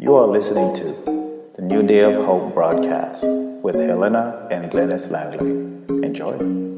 You are listening to the New Day of Hope broadcast with Helena and Glennis Langley. Enjoy.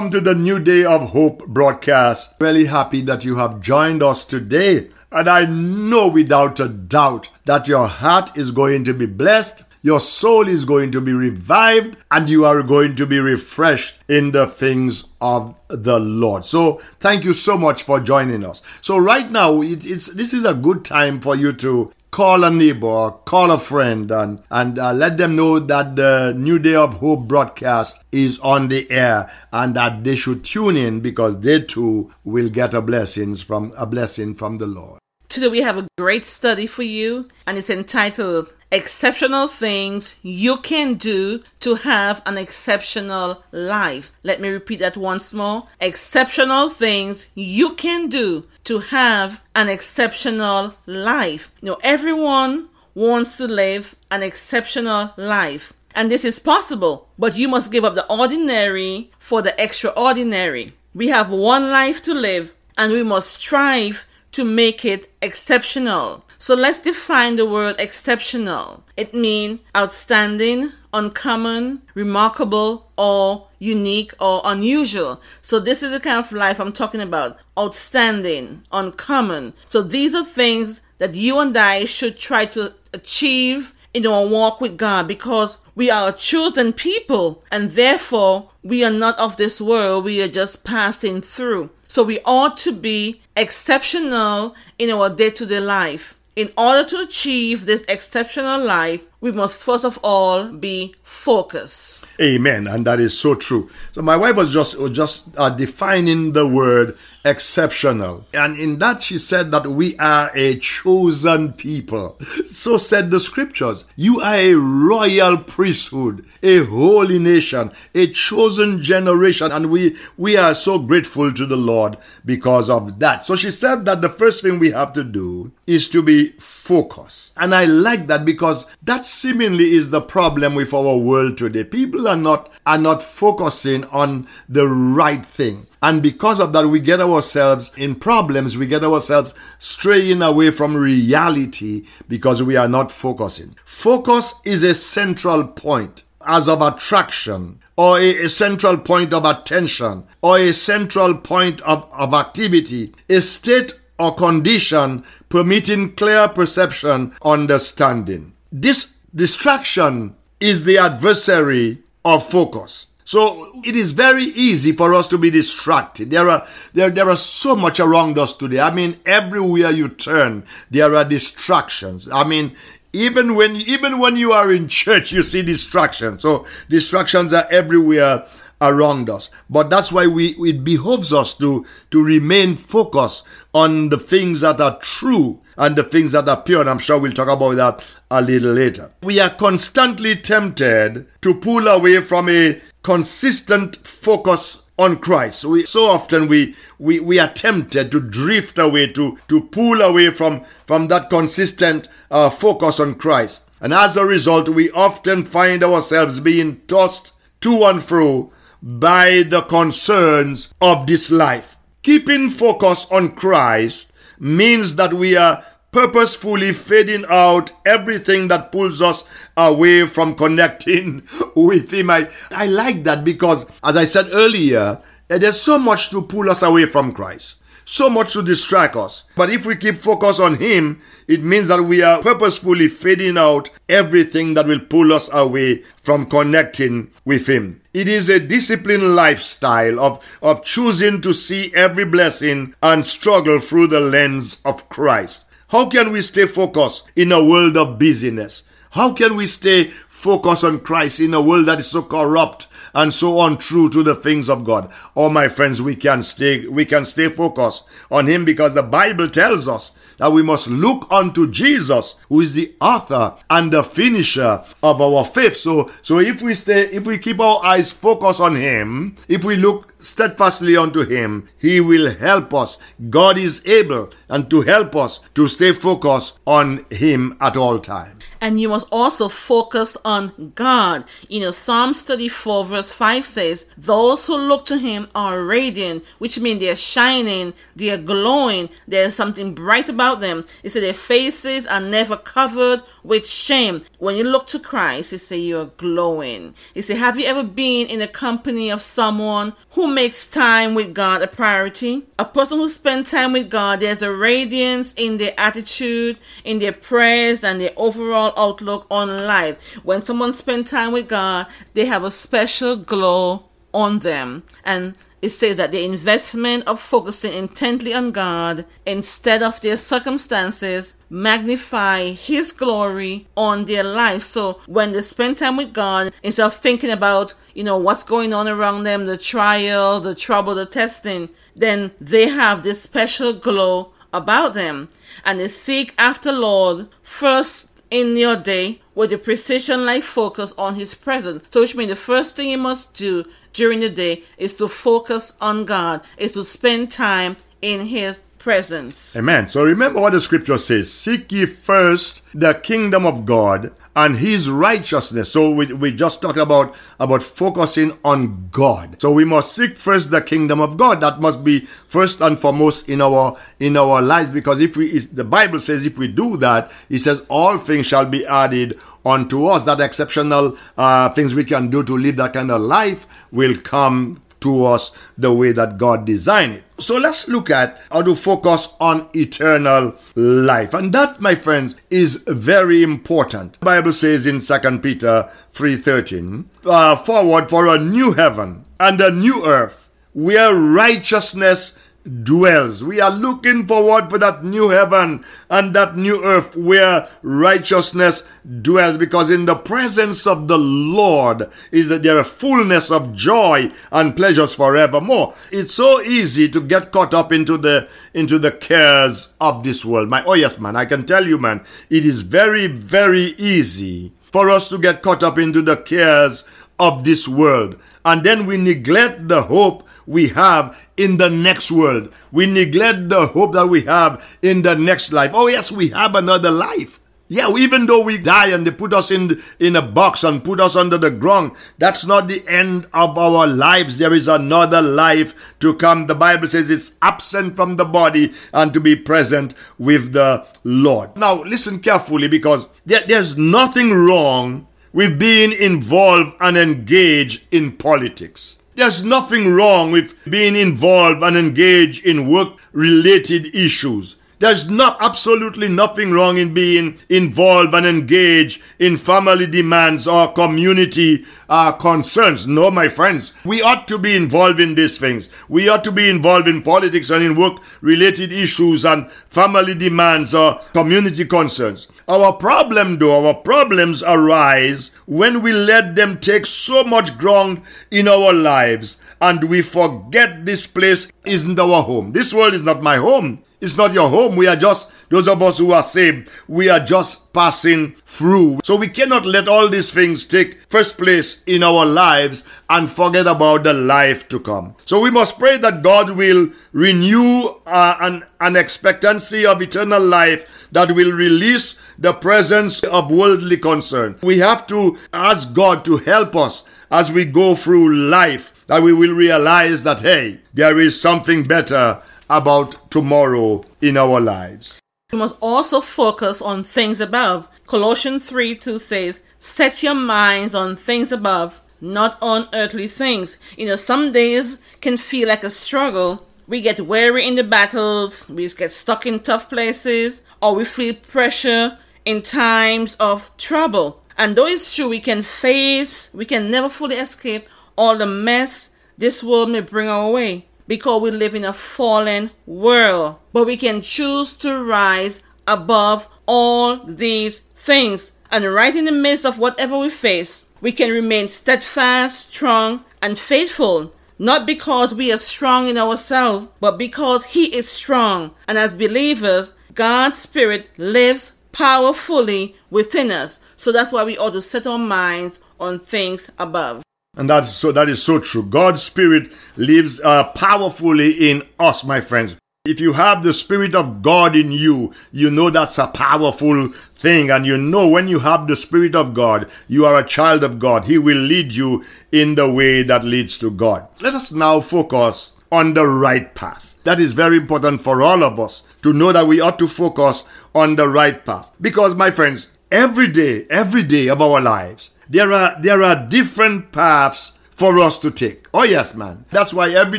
Welcome to the New Day of Hope broadcast. Really happy that you have joined us today. And I know without a doubt that your heart is going to be blessed, your soul is going to be revived, and you are going to be refreshed in the things of the Lord. So, thank you so much for joining us. So, right now, it, it's this is a good time for you to call a neighbor, call a friend, and and uh, let them know that the New Day of Hope broadcast is on the air, and that they should tune in because they too will get a blessings from a blessing from the Lord. Today we have a great study for you, and it's entitled Exceptional Things You Can Do to Have an Exceptional Life. Let me repeat that once more. Exceptional things you can do to have an exceptional life. You know, everyone wants to live an exceptional life. And this is possible, but you must give up the ordinary for the extraordinary. We have one life to live, and we must strive to make it exceptional. So let's define the word exceptional. It means outstanding, uncommon, remarkable, or unique or unusual. So this is the kind of life I'm talking about. Outstanding, uncommon. So these are things that you and I should try to achieve in our walk with God because we are a chosen people and therefore we are not of this world. We are just passing through. So we ought to be exceptional in our day to day life. In order to achieve this exceptional life, we must first of all be focused. Amen, and that is so true. So my wife was just was just uh, defining the word exceptional, and in that she said that we are a chosen people. So said the scriptures. You are a royal priesthood, a holy nation, a chosen generation, and we we are so grateful to the Lord because of that. So she said that the first thing we have to do is to be focused, and I like that because that seemingly is the problem with our world today. People are not are not focusing on the right thing. And because of that, we get ourselves in problems. We get ourselves straying away from reality because we are not focusing. Focus is a central point as of attraction or a, a, central point of attention or a central point of, of activity, a state or condition permitting clear perception, understanding. This distraction is the adversary of focus. So it is very easy for us to be distracted. There are there, there are so much around us today. I mean, everywhere you turn, there are distractions. I mean, even when even when you are in church, you see distractions. So distractions are everywhere around us. But that's why we it behoves us to to remain focused on the things that are true and the things that appear. And I'm sure we'll talk about that a little later. We are constantly tempted to pull away from a consistent focus on Christ. We, so often we, we, we are tempted to drift away, to, to pull away from, from that consistent uh, focus on Christ. And as a result, we often find ourselves being tossed to and fro by the concerns of this life. Keeping focus on Christ means that we are purposefully fading out everything that pulls us away from connecting with Him. I, I like that because, as I said earlier, eh, there's so much to pull us away from Christ so much to distract us. But if we keep focus on Him, it means that we are purposefully fading out everything that will pull us away from connecting with Him. It is a disciplined lifestyle of, of choosing to see every blessing and struggle through the lens of Christ. How can we stay focused in a world of busyness? How can we stay focused on Christ in a world that is so corrupt and so untrue to the things of God. Oh, my friends, we can stay, we can stay focused on Him because the Bible tells us that we must look unto Jesus, who is the author and the finisher of our faith. So, so if we stay, if we keep our eyes focused on Him, if we look steadfastly unto Him, He will help us. God is able and to help us to stay focused on Him at all times and you must also focus on God. You know, Psalms 34 verse 5 says, Those who look to him are radiant, which means they're shining, they're glowing, there's something bright about them. It said their faces are never covered with shame. When you look to Christ, it say you're glowing. It say, Have you ever been in the company of someone who makes time with God a priority? A person who spends time with God, there's a radiance in their attitude, in their prayers, and their overall outlook on life. When someone spends time with God, they have a special glow on them. And it says that the investment of focusing intently on God instead of their circumstances magnify His glory on their life. So when they spend time with God, instead of thinking about, you know, what's going on around them, the trial, the trouble, the testing, then they have this special glow about them and they seek after Lord first in your day with the precision like focus on his presence. So which means the first thing you must do during the day is to focus on God, is to spend time in his presence. Amen. So remember what the scripture says Seek ye first the kingdom of God and his righteousness. So we, we just talked about, about focusing on God. So we must seek first the kingdom of God. That must be first and foremost in our, in our lives. Because if we, the Bible says if we do that, it says all things shall be added unto us. That exceptional uh, things we can do to live that kind of life will come to us the way that God designed it. So let's look at how to focus on eternal life. And that, my friends, is very important. The Bible says in 2 Peter 3.13, uh, forward for a new heaven and a new earth where righteousness dwells. We are looking forward for that new heaven and that new earth where righteousness dwells because in the presence of the Lord is that there is fullness of joy and pleasures forevermore. It's so easy to get caught up into the into the cares of this world. My oh yes man, I can tell you man, it is very very easy for us to get caught up into the cares of this world and then we neglect the hope we have in the next world. We neglect the hope that we have in the next life. Oh, yes, we have another life. Yeah, even though we die and they put us in in a box and put us under the ground, that's not the end of our lives. There is another life to come. The Bible says it's absent from the body and to be present with the Lord. Now, listen carefully because there, there's nothing wrong with being involved and engaged in politics. There's nothing wrong with being involved and engaged in work related issues. There's not absolutely nothing wrong in being involved and engaged in family demands or community uh, concerns. No, my friends, we ought to be involved in these things. We ought to be involved in politics and in work related issues and family demands or community concerns. Our problem, though, our problems arise when we let them take so much ground in our lives and we forget this place isn't our home. This world is not my home. It's not your home. We are just, those of us who are saved, we are just passing through. So we cannot let all these things take first place in our lives and forget about the life to come. So we must pray that God will renew uh, an, an expectancy of eternal life that will release the presence of worldly concern. We have to ask God to help us as we go through life that we will realize that, hey, there is something better about tomorrow in our lives. We must also focus on things above. Colossians 3 2 says, Set your minds on things above, not on earthly things. You know, some days can feel like a struggle. We get weary in the battles, we get stuck in tough places, or we feel pressure in times of trouble. And though it's true we can face, we can never fully escape all the mess this world may bring our way because we live in a fallen world. But we can choose to rise above all these things. And right in the midst of whatever we face, we can remain steadfast, strong, and faithful. Not because we are strong in ourselves, but because He is strong. And as believers, God's Spirit lives powerfully within us. So that's why we ought to set our minds on things above. And that's so that is so true. God's spirit lives uh, powerfully in us, my friends. If you have the Spirit of God in you, you know that's a powerful thing. And you know when you have the Spirit of God, you are a child of God. He will lead you in the way that leads to God. Let us now focus on the right path. That is very important for all of us to know that we ought to focus on the right path. Because, my friends, every day, every day of our lives, there are, there are different paths for us to take. Oh, yes, man. That's why every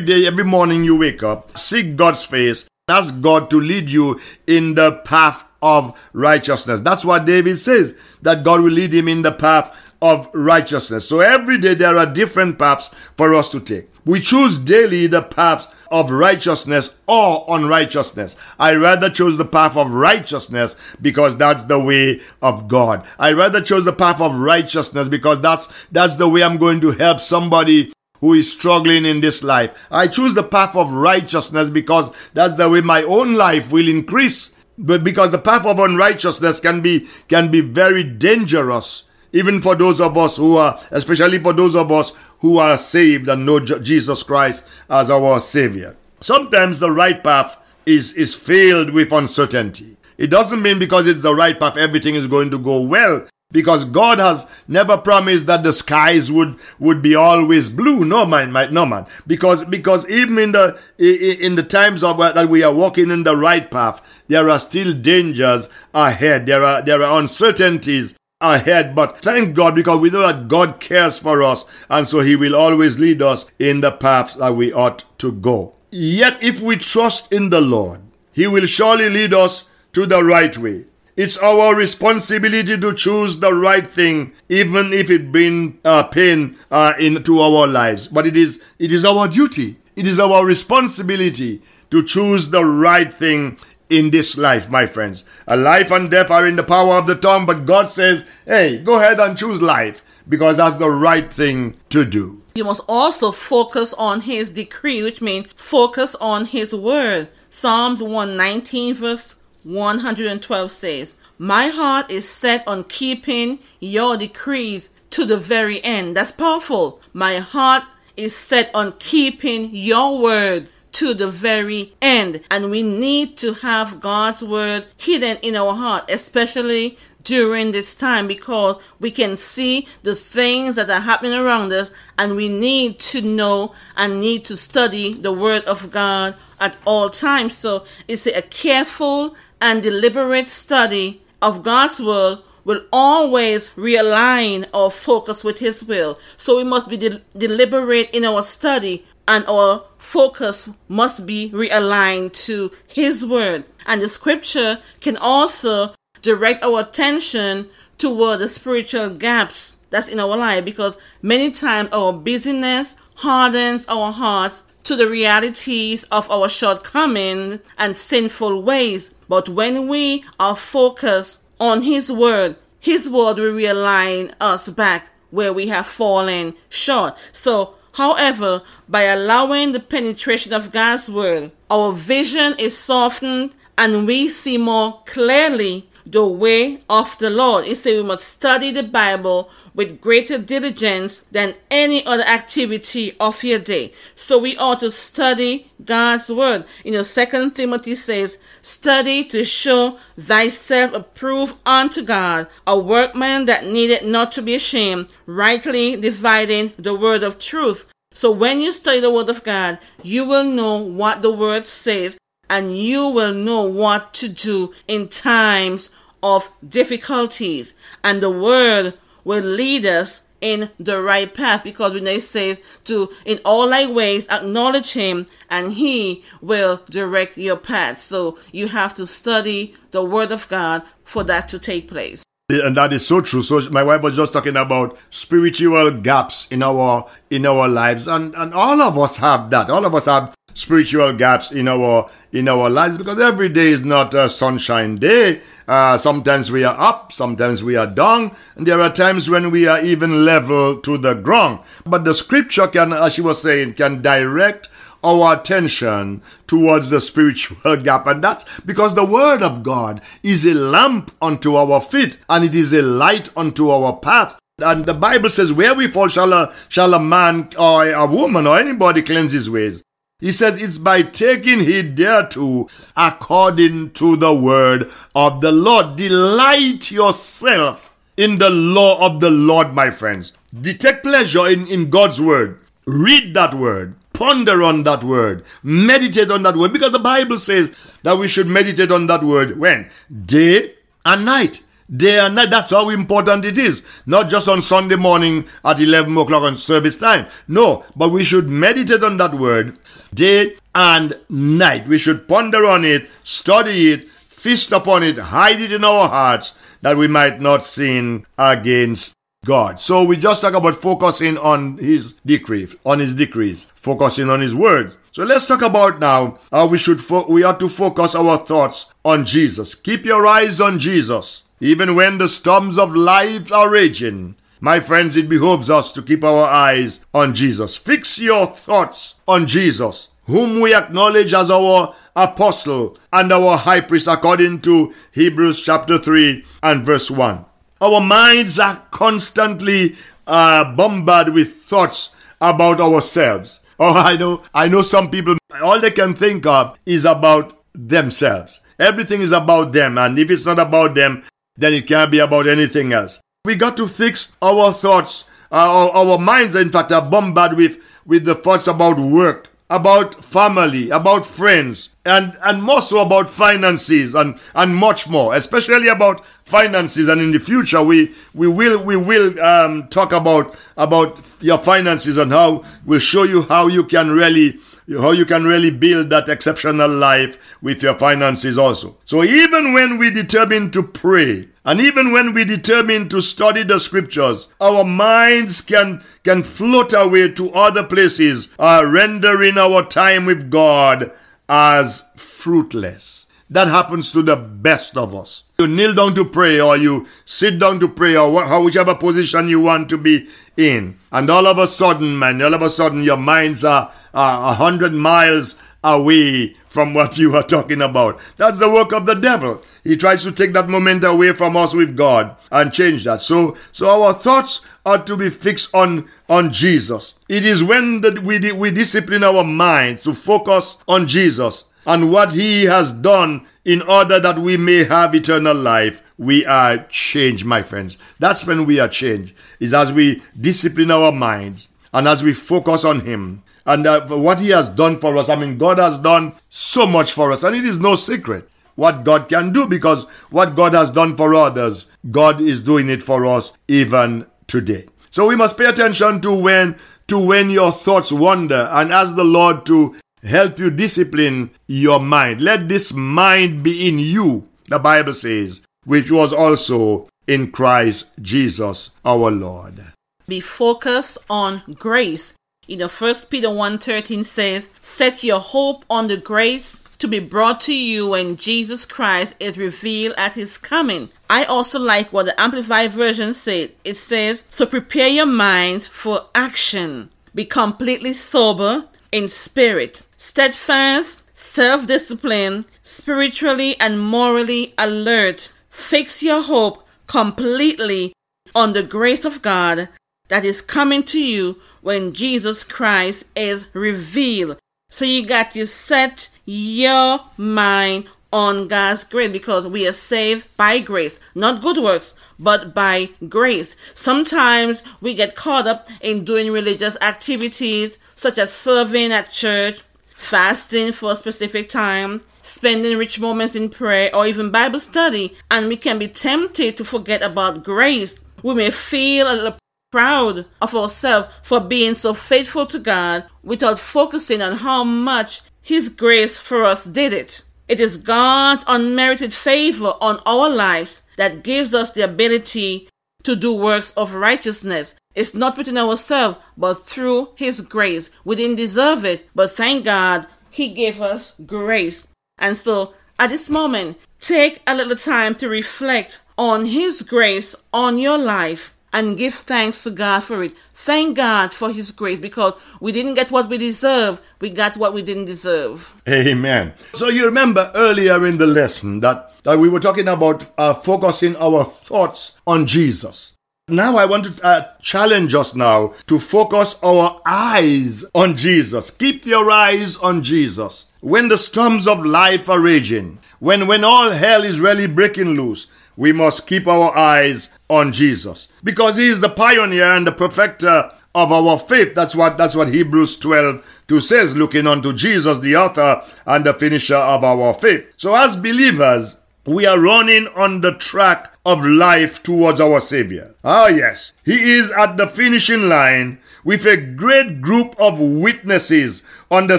day, every morning you wake up, seek God's face, ask God to lead you in the path of righteousness. That's what David says, that God will lead him in the path of righteousness. So every day there are different paths for us to take. We choose daily the paths of righteousness or unrighteousness. I rather chose the path of righteousness because that's the way of God. I rather chose the path of righteousness because that's that's the way I'm going to help somebody who is struggling in this life. I choose the path of righteousness because that's the way my own life will increase. But because the path of unrighteousness can be can be very dangerous even for those of us who are, especially for those of us who are saved and know Jesus Christ as our Savior. Sometimes the right path is, is filled with uncertainty. It doesn't mean because it's the right path, everything is going to go well. Because God has never promised that the skies would, would be always blue. No man, my, no man. Because, because even in the, in the times of uh, that we are walking in the right path, there are still dangers ahead. There are, there are uncertainties ahead. But thank God because we know that God cares for us and so He will always lead us in the paths that we ought to go. Yet if we trust in the Lord, He will surely lead us to the right way. It's our responsibility to choose the right thing, even if it brings uh, pain uh, into our lives. But it is it is our duty. It is our responsibility to choose the right thing in this life, my friends. A life and death are in the power of the tongue, but God says, hey, go ahead and choose life because that's the right thing to do. You must also focus on his decree, which means focus on his word. Psalms 119, verse 112 says, My heart is set on keeping your decrees to the very end. That's powerful. My heart is set on keeping your word to the very end. And we need to have God's word hidden in our heart, especially during this time because we can see the things that are happening around us and we need to know and need to study the word of God at all times. So it's a careful and deliberate study of God's word will always realign our focus with His will. So we must be de- deliberate in our study and our focus must be realigned to His Word. And the scripture can also direct our attention toward the spiritual gaps that's in our life because many times our busyness hardens our hearts to the realities of our shortcomings and sinful ways. But when we are focused on His Word, His Word will realign us back where we have fallen short. So However, by allowing the penetration of God's word, our vision is softened and we see more clearly the way of the Lord. It says we must study the Bible with greater diligence than any other activity of your day. So we ought to study God's word. You know, Second Timothy says, Study to show thyself approved unto God, a workman that needed not to be ashamed, rightly dividing the word of truth. So when you study the word of God, you will know what the word says and you will know what to do in times of difficulties. And the word will lead us in the right path because when they say to in all thy ways acknowledge him and he will direct your path. So you have to study the word of god for that to take place. And that is so true. So my wife was just talking about spiritual gaps in our in our lives and and all of us have that. All of us have spiritual gaps in our in our lives because every day is not a sunshine day. Uh, sometimes we are up, sometimes we are down, and there are times when we are even level to the ground. But the scripture can, as she was saying, can direct our attention towards the spiritual gap. And that's because the word of God is a lamp unto our feet and it is a light unto our path. And the Bible says, Where we fall shall a, shall a man or a woman or anybody cleanse his ways. He says it's by taking heed thereto according to the word of the Lord. Delight yourself in the law of the Lord, my friends. Take pleasure in, in God's word. Read that word. Ponder on that word. Meditate on that word. Because the Bible says that we should meditate on that word when? Day and night day and night. That's how important it is. Not just on Sunday morning at 11 o'clock on service time. No, but we should meditate on that word day and night. We should ponder on it, study it, feast upon it, hide it in our hearts that we might not sin against God. So we just talk about focusing on his decree, on his decrees, focusing on his words. So let's talk about now how we should fo- we ought to focus our thoughts on Jesus. Keep your eyes on Jesus. Even when the storms of life are raging, my friends, it behoves us to keep our eyes on Jesus. Fix your thoughts on Jesus, whom we acknowledge as our apostle and our high priest according to Hebrews chapter 3 and verse 1. Our minds are constantly uh, bombarded with thoughts about ourselves. Oh, I know, I know some people, all they can think of is about themselves. Everything is about them, and if it's not about them, then it can't be about anything else. We got to fix our thoughts. Our, our minds, in fact, are bombarded with, with the thoughts about work, about family, about friends, and, and more so about finances and, and much more, especially about finances. And in the future, we, we will, we will um, talk about, about your finances and how we'll show you how you can really how you can really build that exceptional life with your finances also. So even when we determine to pray, and even when we determine to study the scriptures, our minds can, can float away to other places, uh, rendering our time with God as fruitless. That happens to the best of us. You kneel down to pray, or you sit down to pray, or wh- whichever position you want to be in. And all of a sudden, man, all of a sudden, your minds are uh, hundred miles away from what you are talking about. That's the work of the devil. He tries to take that moment away from us with God and change that. So, so our thoughts are to be fixed on, on Jesus. It is when that we, we discipline our mind to focus on Jesus and what he has done in order that we may have eternal life. We are changed, my friends. That's when we are changed. Is as we discipline our minds and as we focus on him and uh, what He has done for us. I mean, God has done so much for us, and it is no secret what God can do because what God has done for others, God is doing it for us even today. So we must pay attention to when to when your thoughts wander and ask the Lord to help you discipline your mind. Let this mind be in you, the Bible says, which was also in Christ Jesus our Lord. Be focused on grace you know, First Peter 1.13 says, Set your hope on the grace to be brought to you when Jesus Christ is revealed at his coming. I also like what the Amplified Version said. It says, So prepare your mind for action. Be completely sober in spirit, steadfast, self disciplined, spiritually and morally alert. Fix your hope completely on the grace of God that is coming to you when Jesus Christ is revealed. So you got to set your mind on God's grace because we are saved by grace, not good works, but by grace. Sometimes we get caught up in doing religious activities such as serving at church, fasting for a specific time, spending rich moments in prayer, or even Bible study, and we can be tempted to forget about grace. We may feel a little proud of ourselves for being so faithful to God without focusing on how much His grace for us did it. It is God's unmerited favor on our lives that gives us the ability to do works of righteousness. It's not within ourselves, but through His grace. We didn't deserve it, but thank God He gave us grace. And so at this moment, take a little time to reflect on His grace on your life and give thanks to God for it. Thank God for His grace because we didn't get what we deserve, we got what we didn't deserve. Amen. So you remember earlier in the lesson that, that we were talking about uh, focusing our thoughts on Jesus. Now I want to uh, challenge us now to focus our eyes on Jesus. Keep your eyes on Jesus. When the storms of life are raging, when when all hell is really breaking loose, we must keep our eyes on Jesus because he is the pioneer and the perfecter of our faith. That's what that's what Hebrews 12 2 says, looking unto Jesus, the author and the finisher of our faith. So as believers, we are running on the track of life towards our Savior. Ah, yes, He is at the finishing line with a great group of witnesses on the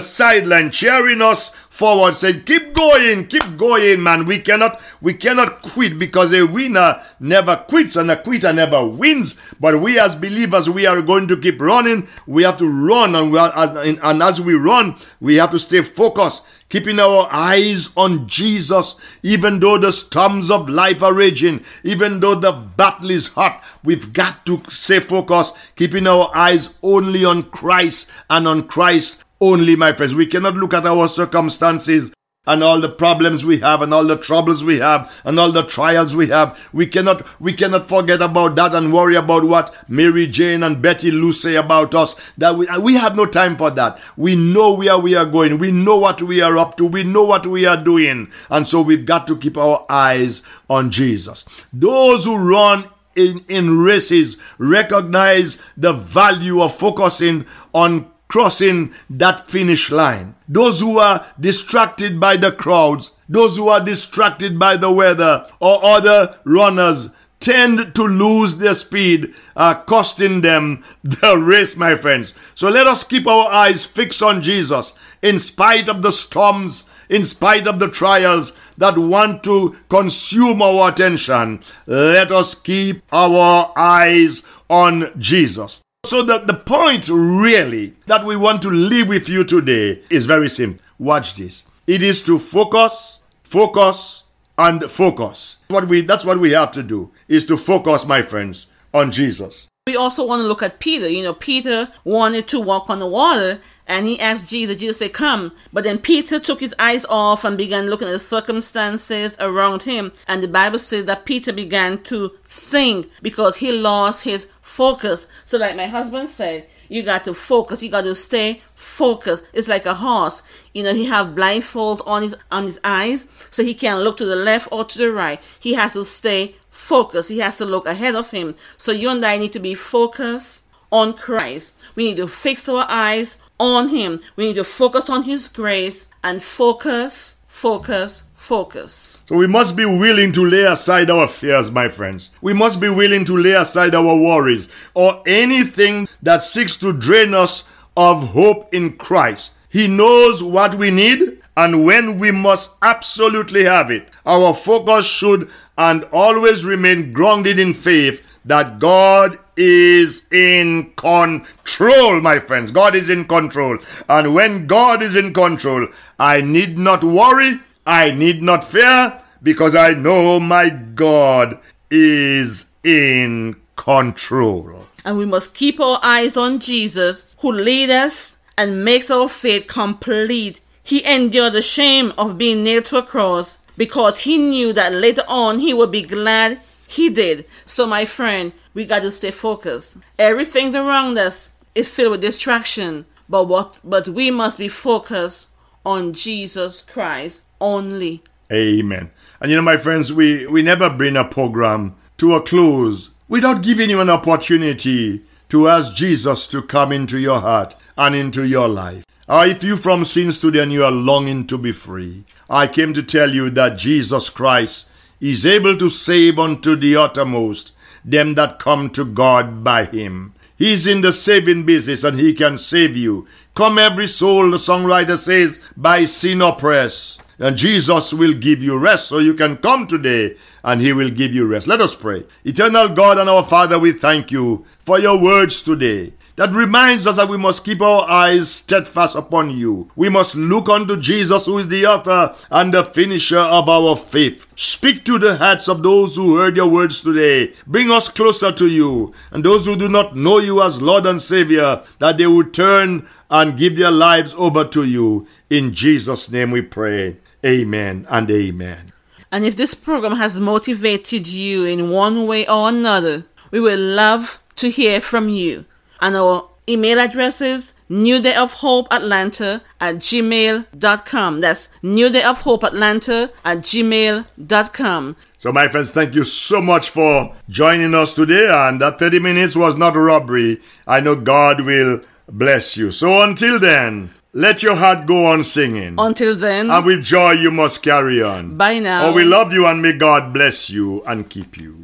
sideline cheering us forward. Saying keep going keep going man. We cannot we cannot quit because a winner never quits and a quitter never wins. But we as believers we are going to keep running. We have to run and, are, and as we run we have to stay focused keeping our eyes on Jesus, even though the storms of life are raging, even though the battle is hot, we've got to stay focused, keeping our eyes only on Christ and on Christ only, my friends. We cannot look at our circumstances and all the problems we have and all the troubles we have and all the trials we have. We cannot we cannot forget about that and worry about what mary jane and betty lou say about us. That we, we have no time for that. We know where we are going. We know what we are up to. We know what we are doing. And so we've got to keep our eyes on jesus. Those who run in, in races recognize the value of focusing on crossing that finish line. Those who are distracted by the crowds, those who are distracted by the weather or other runners tend to lose their speed, uh, costing them the race, my friends. So let us keep our eyes fixed on Jesus in spite of the storms, in spite of the trials that want to consume our attention. Let us keep our eyes on Jesus. So the, the point really that we want to leave with you today is very simple. Watch this. It is to focus, focus, and focus. What we that's what we have to do is to focus, my friends, on Jesus. We also want to look at Peter. You know, Peter wanted to walk on the water and he asked Jesus, Jesus said, Come. But then Peter took his eyes off and began looking at the circumstances around him. And the Bible says that Peter began to sing because he lost his focus. So, like my husband said, you got to focus. You got to stay focused. It's like a horse. You know, he have blindfold on his on his eyes, so he can't look to the left or to the right. He has to stay focused. He has to look ahead of him. So you and I need to be focused on Christ. We need to fix our eyes on Him. We need to focus on His grace and focus, focus, focus. So we must be willing to lay aside our fears, my friends. We must be willing to lay aside our worries or anything that seeks to drain us of hope in Christ. He knows what we need and when we must absolutely have it. Our focus should and always remain grounded in faith that God is in control, my friends. God is in control. And when God is in control, I need not worry I need not fear because I know my God is in control. And we must keep our eyes on Jesus, who leads us and makes our faith complete. He endured the shame of being nailed to a cross because he knew that later on he would be glad he did. So, my friend, we got to stay focused. Everything around us is filled with distraction, but what? But we must be focused on Jesus Christ only. Amen. And you know, my friends, we, we never bring a program to a close without giving you an opportunity to ask Jesus to come into your heart and into your life. Or if you from sins today and you are longing to be free, I came to tell you that Jesus Christ is able to save unto the uttermost them that come to God by him. He's in the saving business and he can save you. Come every soul, the songwriter says, by sin oppressed and Jesus will give you rest. So you can come today and He will give you rest. Let us pray. Eternal God and our Father, we thank you for your words today. That reminds us that we must keep our eyes steadfast upon you. We must look unto Jesus, who is the author and the finisher of our faith. Speak to the hearts of those who heard your words today. Bring us closer to you, and those who do not know you as Lord and Savior, that they will turn and give their lives over to you. In Jesus' name we pray. Amen and amen. And if this program has motivated you in one way or another, we will love to hear from you. And our email address is New Day of Hope Atlanta at gmail.com. That's New Day of Hope Atlanta at gmail.com. So, my friends, thank you so much for joining us today. And that 30 minutes was not robbery. I know God will bless you. So, until then, let your heart go on singing. Until then, and with joy you must carry on. bye now. Oh, we love you and may God bless you and keep you.